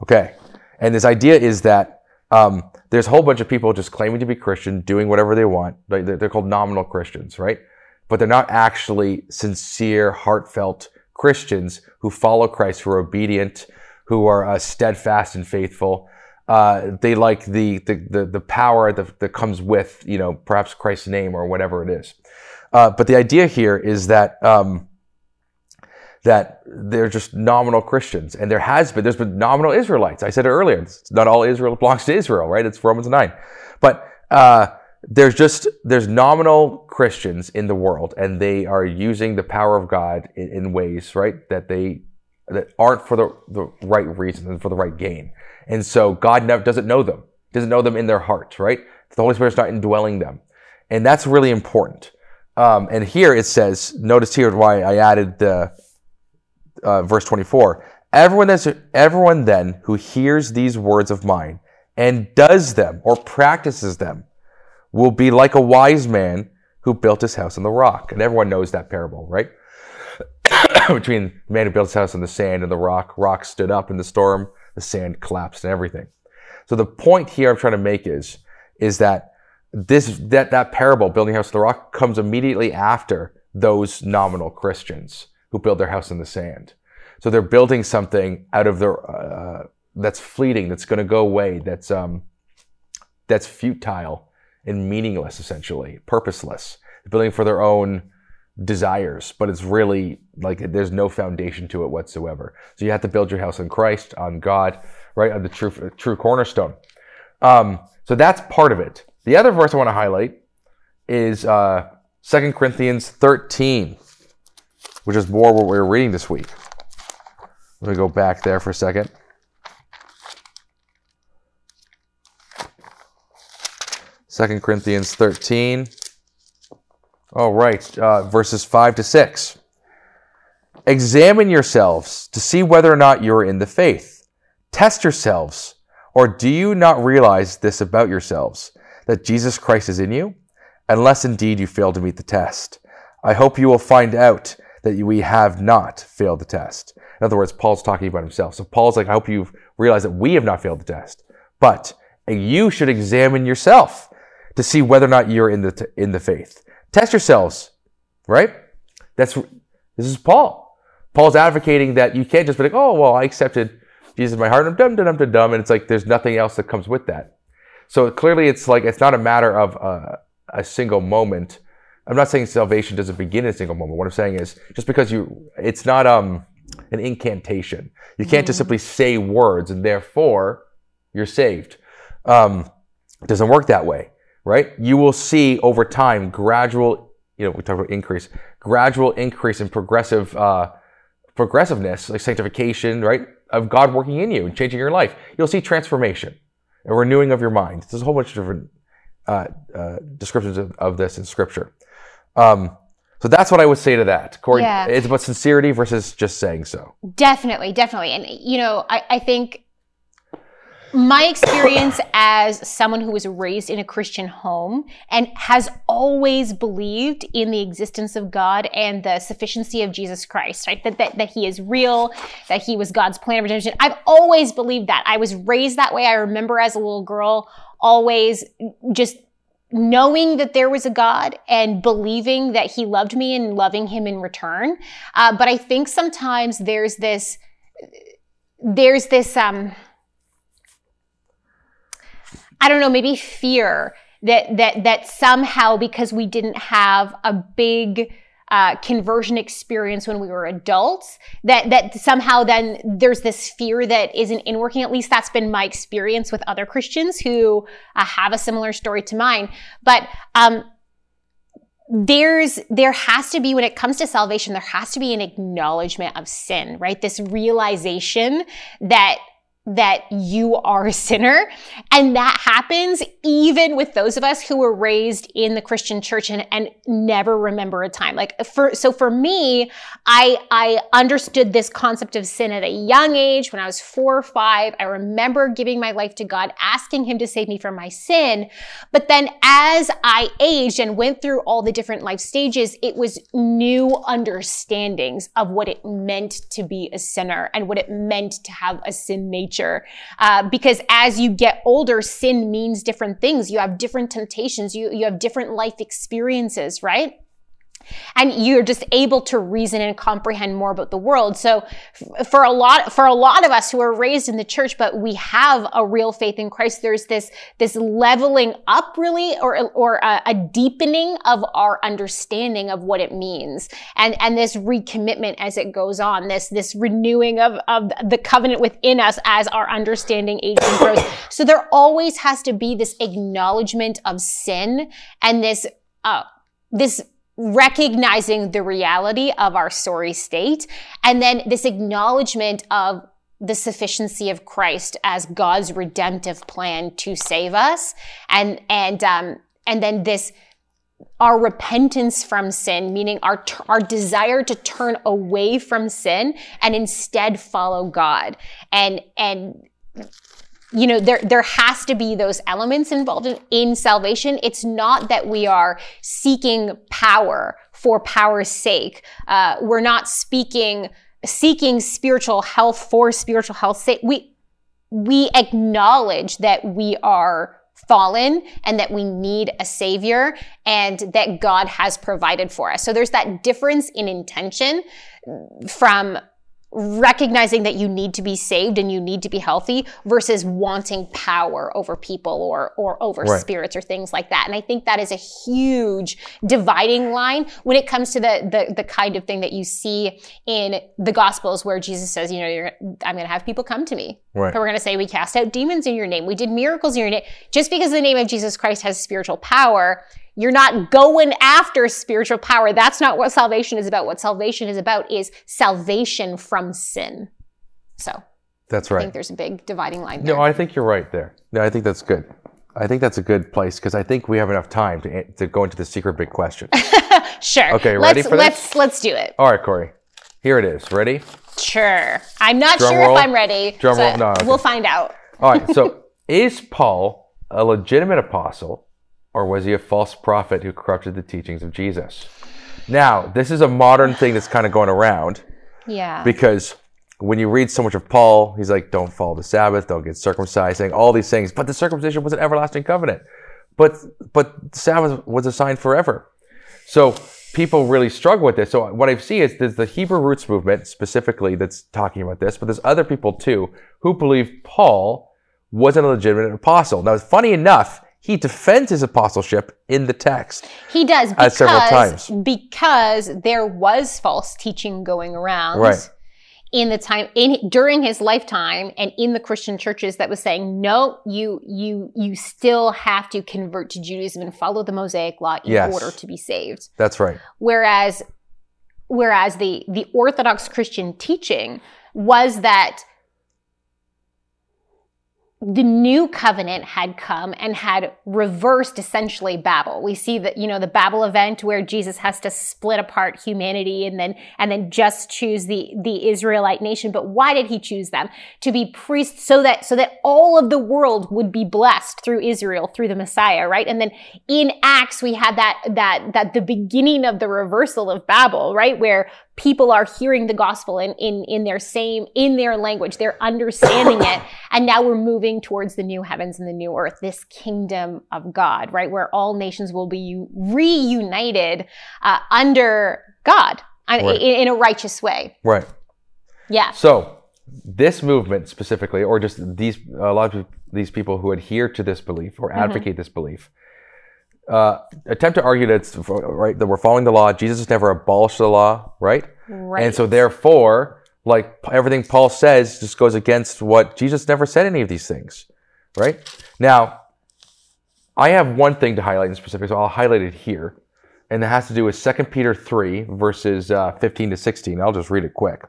Okay. And this idea is that um, there's a whole bunch of people just claiming to be Christian, doing whatever they want. They're called nominal Christians, right? But they're not actually sincere, heartfelt Christians who follow Christ, who are obedient, who are uh, steadfast and faithful. Uh, they like the, the, the, the power that, that comes with, you know, perhaps Christ's name or whatever it is. Uh, but the idea here is that um, that they're just nominal Christians, and there has been there's been nominal Israelites. I said it earlier. It's not all Israel belongs to Israel, right? It's Romans nine, but uh, there's just there's nominal Christians in the world, and they are using the power of God in, in ways, right, that they that aren't for the, the right reasons and for the right gain. And so God never doesn't know them, doesn't know them in their heart, right? The Holy Spirit's not indwelling them. And that's really important. Um, and here it says, notice here why I added the uh, verse 24. Everyone, that's, everyone then who hears these words of mine and does them or practices them will be like a wise man who built his house on the rock. And everyone knows that parable, right? Between the man who built his house on the sand and the rock, rock stood up in the storm, the sand collapsed and everything. So the point here I'm trying to make is, is that this, that, that parable, building house on the rock, comes immediately after those nominal Christians who build their house in the sand. So they're building something out of their, uh, that's fleeting, that's going to go away, that's, um, that's futile and meaningless, essentially, purposeless. They're building for their own desires, but it's really like there's no foundation to it whatsoever. So you have to build your house on Christ, on God, right, on the true, true cornerstone. Um, so that's part of it. The other verse I want to highlight is uh, 2 Corinthians 13, which is more what we were reading this week. Let me go back there for a second. Second Corinthians 13. All right, uh, verses 5 to 6. Examine yourselves to see whether or not you're in the faith. Test yourselves, or do you not realize this about yourselves, that Jesus Christ is in you? Unless indeed you fail to meet the test. I hope you will find out that we have not failed the test. In other words, Paul's talking about himself. So Paul's like, I hope you've realized that we have not failed the test. But you should examine yourself to see whether or not you're in the, t- in the faith. Test yourselves, right? That's, this is Paul. Paul's advocating that you can't just be like, oh, well, I accepted Jesus in my heart. I'm dum, dum, dum, dum. And it's like, there's nothing else that comes with that. So clearly it's like, it's not a matter of uh, a single moment. I'm not saying salvation doesn't begin in a single moment. What I'm saying is just because you, it's not um, an incantation. You can't mm-hmm. just simply say words and therefore you're saved. Um, it doesn't work that way, right? You will see over time gradual, you know, we talk about increase, gradual increase in progressive, uh, progressiveness, like sanctification, right? Of God working in you and changing your life. You'll see transformation, a renewing of your mind. There's a whole bunch of different uh, uh, descriptions of, of, this in Scripture. Um, so that's what I would say to that. Corey, yeah. it's about sincerity versus just saying so. Definitely, definitely. And, you know, I, I think my experience as someone who was raised in a Christian home and has always believed in the existence of God and the sufficiency of Jesus Christ, right? That, that, that he is real, that he was God's plan of redemption. I've always believed that. I was raised that way. I remember as a little girl always just knowing that there was a God and believing that he loved me and loving him in return. Uh, but I think sometimes there's this, there's this, um, I don't know, maybe fear that that that somehow because we didn't have a big uh, conversion experience when we were adults that that somehow then there's this fear that isn't in working. At least that's been my experience with other christians who uh, have a similar story to mine. But um, there's there has to be when it comes to salvation there has to be an acknowledgement of sin right? This realization that that you are a sinner. And that happens even with those of us who were raised in the Christian church and, and never remember a time. Like for, so for me, I, I understood this concept of sin at a young age when I was four or five. I remember giving my life to God, asking him to save me from my sin. But then as I aged and went through all the different life stages, it was new understandings of what it meant to be a sinner and what it meant to have a sin nature future. Uh, because as you get older, sin means different things. You have different temptations. You, you have different life experiences, right? And you're just able to reason and comprehend more about the world. So for a lot for a lot of us who are raised in the church but we have a real faith in christ there's this this leveling up really or or a, a deepening of our understanding of what it means. And and this recommitment as it goes on this this renewing of of the covenant within us as our understanding ages and grows so there always has to be this acknowledgement of sin and this uh this recognizing the reality of our sorry state and then this acknowledgement of the sufficiency of Christ as God's redemptive plan to save us and and um and then this our repentance from sin, meaning our, our desire to turn away from sin and instead follow God. And, and, you know, there, there has to be those elements involved in, in salvation. It's not that we are seeking power for power's sake. Uh, we're not speaking, seeking spiritual health for spiritual health's sake. We, we acknowledge that we are fallen and that we need a savior and that God has provided for us. So there's that difference in intention from recognizing that you need to be saved and you need to be healthy versus wanting power over people or or over right. spirits or things like that. And I think that is a huge dividing line when it comes to the the, the kind of thing that you see in the gospels where Jesus says, you know, I'm going to have people come to me. Right. But we're going to say we cast out demons in your name. We did miracles in your name. Just because the name of Jesus Christ has spiritual power you're not going after spiritual power. That's not what salvation is about. What salvation is about is salvation from sin. So that's right. I think there's a big dividing line there. No, I think you're right there. No, I think that's good. I think that's a good place because I think we have enough time to, eh, to go into the secret big question. sure. Okay, ready let's, for let's, this? Let's do it. All right, Corey. Here it is. Ready? Sure. I'm not Drum sure roll. if I'm ready. Drum roll. No, okay. We'll find out. All right. So, is Paul a legitimate apostle or was he a false prophet who corrupted the teachings of Jesus? Now, this is a modern thing that's kind of going around. Yeah. Because when you read so much of Paul, he's like, don't follow the Sabbath, don't get circumcised, saying all these things. But the circumcision was an everlasting covenant. But but the Sabbath was a sign forever. So people really struggle with this. So what I see is there's the Hebrew roots movement specifically that's talking about this, but there's other people too who believe Paul wasn't a legitimate apostle. Now, funny enough, he defends his apostleship in the text. He does because, several times because there was false teaching going around. Right. In the time in during his lifetime and in the Christian churches that was saying no you you you still have to convert to Judaism and follow the Mosaic law in yes. order to be saved. That's right. Whereas whereas the the orthodox Christian teaching was that the new covenant had come and had reversed essentially Babel. We see that, you know, the Babel event where Jesus has to split apart humanity and then, and then just choose the, the Israelite nation. But why did he choose them? To be priests so that, so that all of the world would be blessed through Israel, through the Messiah, right? And then in Acts, we had that, that, that the beginning of the reversal of Babel, right? Where people are hearing the gospel in, in, in their same, in their language. They're understanding it. And now we're moving towards the new heavens and the new earth, this kingdom of God, right? Where all nations will be reunited uh, under God right. in, in a righteous way. Right. Yeah. So this movement specifically, or just these, a lot of these people who adhere to this belief or mm-hmm. advocate mm-hmm. this belief, uh, attempt to argue that it's, right that we're following the law. Jesus has never abolished the law, right? Right. And so therefore, like everything Paul says, just goes against what Jesus never said any of these things, right? Now, I have one thing to highlight in specific, so I'll highlight it here, and it has to do with 2 Peter three verses uh, fifteen to sixteen. I'll just read it quick.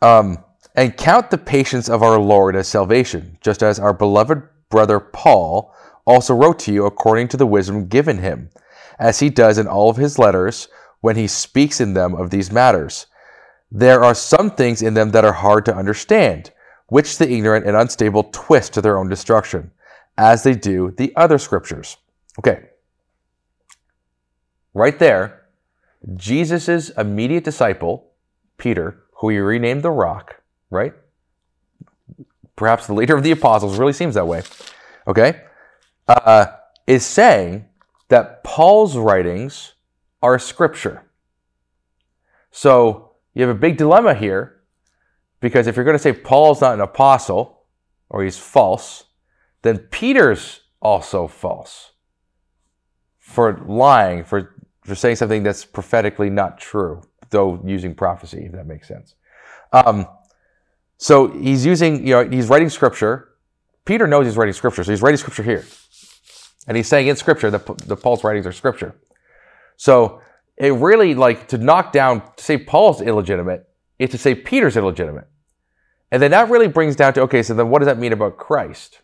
Um, and count the patience of our Lord as salvation, just as our beloved brother Paul also wrote to you according to the wisdom given him, as he does in all of his letters when he speaks in them of these matters. There are some things in them that are hard to understand, which the ignorant and unstable twist to their own destruction, as they do the other scriptures. Okay. Right there, Jesus' immediate disciple, Peter, who he renamed the rock, right? Perhaps the leader of the apostles, really seems that way. Okay? Uh, is saying that Paul's writings are scripture. So you have a big dilemma here because if you're going to say Paul's not an apostle or he's false, then Peter's also false for lying, for, for saying something that's prophetically not true, though using prophecy, if that makes sense. Um, so he's using, you know, he's writing scripture. Peter knows he's writing scripture, so he's writing scripture here. And he's saying in Scripture that the Paul's writings are Scripture. So it really like to knock down to say Paul's illegitimate is to say Peter's illegitimate. And then that really brings down to okay, so then what does that mean about Christ?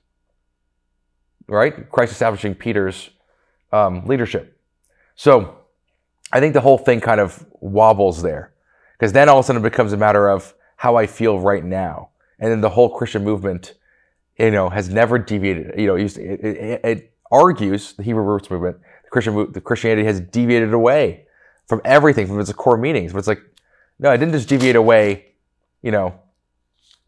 Right? Christ establishing Peter's um, leadership. So I think the whole thing kind of wobbles there because then all of a sudden it becomes a matter of how I feel right now. And then the whole Christian movement, you know, has never deviated. You know, it, it, it argues the Hebrew roots movement, the Christian, the Christianity has deviated away from everything, from its core meanings. But it's like, no, it didn't just deviate away, you know,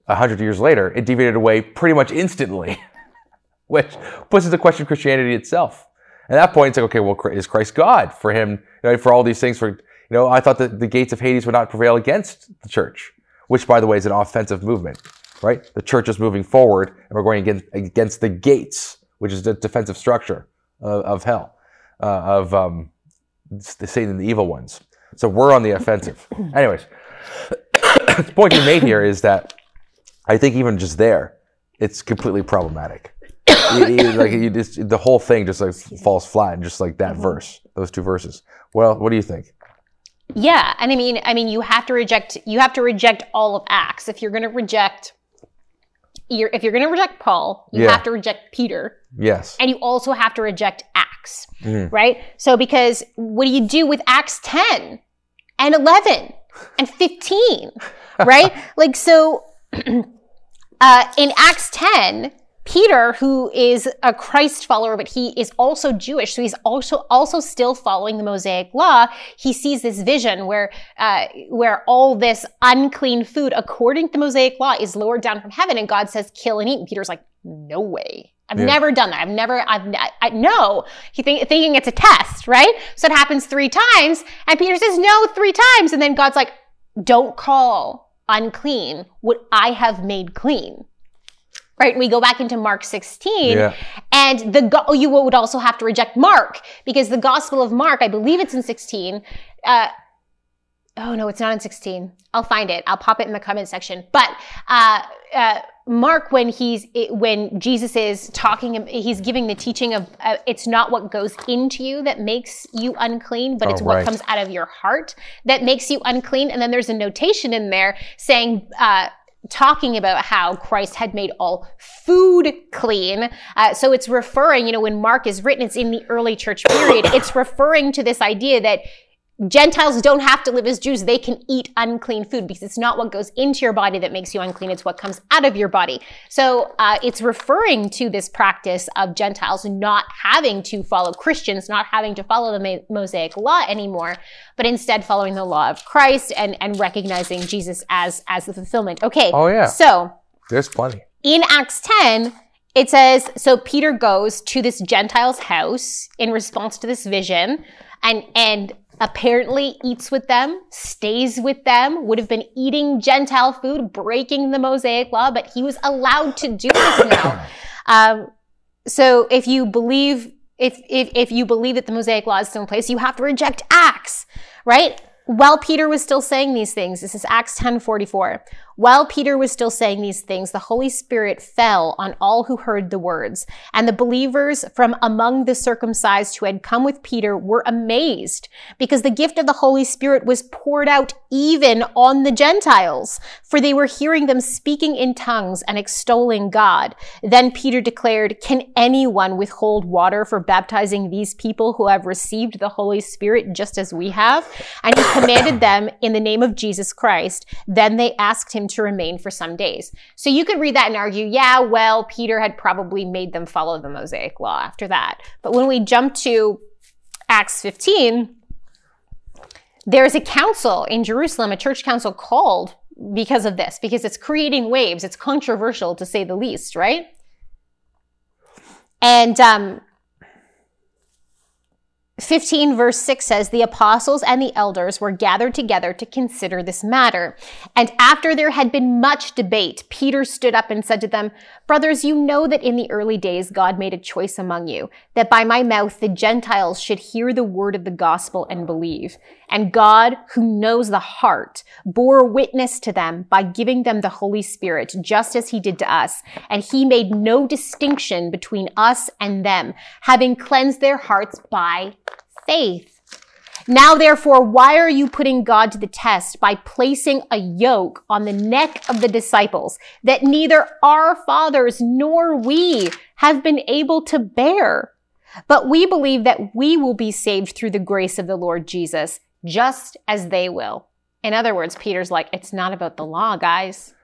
a hundred years later. It deviated away pretty much instantly, which puts into question Christianity itself. At that point, it's like, okay, well, is Christ God for him, you know, for all these things? For, you know, I thought that the gates of Hades would not prevail against the church, which, by the way, is an offensive movement, right? The church is moving forward and we're going against, against the gates, which is the defensive structure of, of hell, uh, of um, the Satan and the evil ones. So we're on the offensive. Anyways, the point you made here is that I think even just there, it's completely problematic. like you just, the whole thing just like falls flat, and just like that mm-hmm. verse, those two verses. Well, what do you think? Yeah, and I mean, I mean, you have to reject. You have to reject all of Acts if you're going to reject. You're, if you're going to reject Paul, you yeah. have to reject Peter. Yes. And you also have to reject Acts, mm. right? So because what do you do with Acts 10 and 11 and 15, right? like so. uh, in Acts 10, Peter, who is a Christ follower, but he is also Jewish, so he's also also still following the Mosaic law. He sees this vision where uh, where all this unclean food, according to the Mosaic law, is lowered down from heaven, and God says, "Kill and eat." And Peter's like, "No way." I've yeah. never done that. I've never, I've, I, I no. He think, thinking it's a test, right? So it happens three times, and Peter says no three times, and then God's like, "Don't call unclean what I have made clean." Right? We go back into Mark 16 yeah. and the, go- you would also have to reject Mark because the gospel of Mark, I believe it's in 16. Uh, oh no, it's not in 16. I'll find it. I'll pop it in the comment section. But, uh, uh, Mark, when he's when Jesus is talking, he's giving the teaching of uh, it's not what goes into you that makes you unclean, but it's oh, right. what comes out of your heart that makes you unclean. And then there's a notation in there saying uh, talking about how Christ had made all food clean. Uh, so it's referring, you know, when Mark is written, it's in the early church period. It's referring to this idea that Gentiles don't have to live as Jews. They can eat unclean food because it's not what goes into your body that makes you unclean. It's what comes out of your body. So uh, it's referring to this practice of Gentiles not having to follow Christians, not having to follow the Mosaic law anymore, but instead following the law of Christ and, and recognizing Jesus as, as the fulfillment. Okay. Oh, yeah. So there's plenty. In Acts 10, it says, so Peter goes to this Gentile's house in response to this vision and, and apparently eats with them, stays with them, would have been eating Gentile food, breaking the Mosaic law, but he was allowed to do this now. Um, so if you believe, if, if, if you believe that the Mosaic law is still in place, you have to reject Acts, right? While Peter was still saying these things, this is Acts 10:44. While Peter was still saying these things, the Holy Spirit fell on all who heard the words, and the believers from among the circumcised who had come with Peter were amazed because the gift of the Holy Spirit was poured out even on the Gentiles, for they were hearing them speaking in tongues and extolling God. Then Peter declared, "Can anyone withhold water for baptizing these people who have received the Holy Spirit just as we have?" And he commanded them in the name of Jesus Christ. Then they asked him to remain for some days. So you could read that and argue, yeah, well, Peter had probably made them follow the Mosaic law after that. But when we jump to Acts 15, there's a council in Jerusalem, a church council called because of this, because it's creating waves. It's controversial to say the least, right? And um, 15 verse 6 says, The apostles and the elders were gathered together to consider this matter. And after there had been much debate, Peter stood up and said to them, Brothers, you know that in the early days God made a choice among you, that by my mouth the Gentiles should hear the word of the gospel and believe. And God, who knows the heart, bore witness to them by giving them the Holy Spirit, just as he did to us. And he made no distinction between us and them, having cleansed their hearts by faith. Now, therefore, why are you putting God to the test by placing a yoke on the neck of the disciples that neither our fathers nor we have been able to bear? But we believe that we will be saved through the grace of the Lord Jesus, just as they will. In other words, Peter's like, it's not about the law, guys.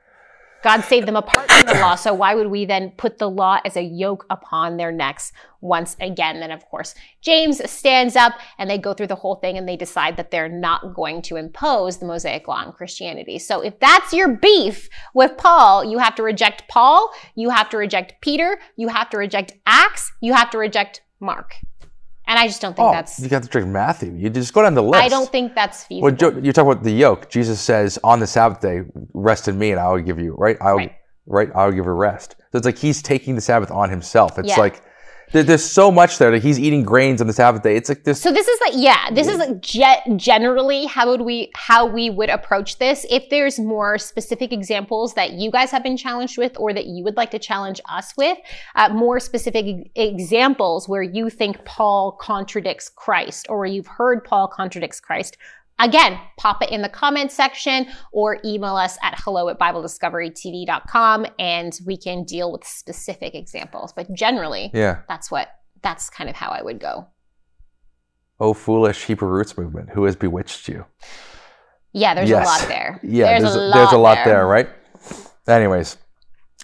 God saved them apart from the law, so why would we then put the law as a yoke upon their necks once again? Then, of course, James stands up and they go through the whole thing and they decide that they're not going to impose the Mosaic law on Christianity. So, if that's your beef with Paul, you have to reject Paul, you have to reject Peter, you have to reject Acts, you have to reject Mark. And I just don't think Oh, that's. you got to drink Matthew. You just go down the list. I don't think that's feasible. Well, you talk about the yoke. Jesus says, "On the Sabbath day, rest in me, and I will give you right. I'll Right. right. I'll give you rest." So it's like he's taking the Sabbath on himself. It's Yeah. like there's so much there. Like he's eating grains on the Sabbath day. It's like this. So this is like yeah, this is like ge- generally how would we how we would approach this. If there's more specific examples that you guys have been challenged with, or that you would like to challenge us with, uh, more specific e- examples where you think Paul contradicts Christ, or you've heard Paul contradicts Christ. Again, pop it in the comments section or email us at hello at BibleDiscoveryTV.com and we can deal with specific examples. But generally, yeah. that's what that's kind of how I would go. Oh, foolish Hebrew roots movement, who has bewitched you? Yeah, there's Yes. a lot there. Yeah, there's, a, there's a lot there. right? Anyways,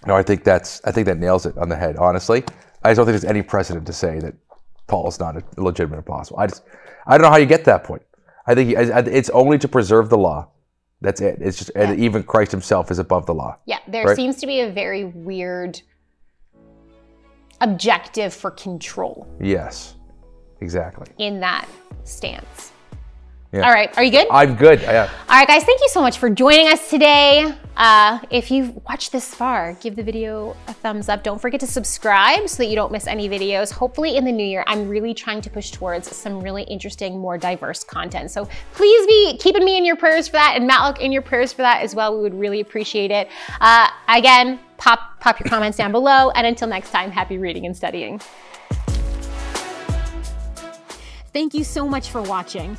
no, I think that's I think that nails it on the head. Honestly, I just don't think there's any precedent to say that Paul is not a legitimate apostle. I just I don't know how you get that point. I think I- it's only to preserve the law. That's it. It's just and even Christ Himself is above the law. Yeah, there Right. seems to be a very weird objective for control Yes, exactly. in that stance. Yeah. All right, are you good? I'm good. Yeah. All right, guys, thank you so much for joining us today. Uh, if you've watched this far, give the video a thumbs up. Don't forget to subscribe so that you don't miss any videos. Hopefully, in the new year, I'm really trying to push towards some really interesting, more diverse content. So please be keeping me in your prayers for that, and Matlock in your prayers for that as well. We would really appreciate it. Uh, again, pop pop your comments down below, and until next time, happy reading and studying. Thank you so much for watching.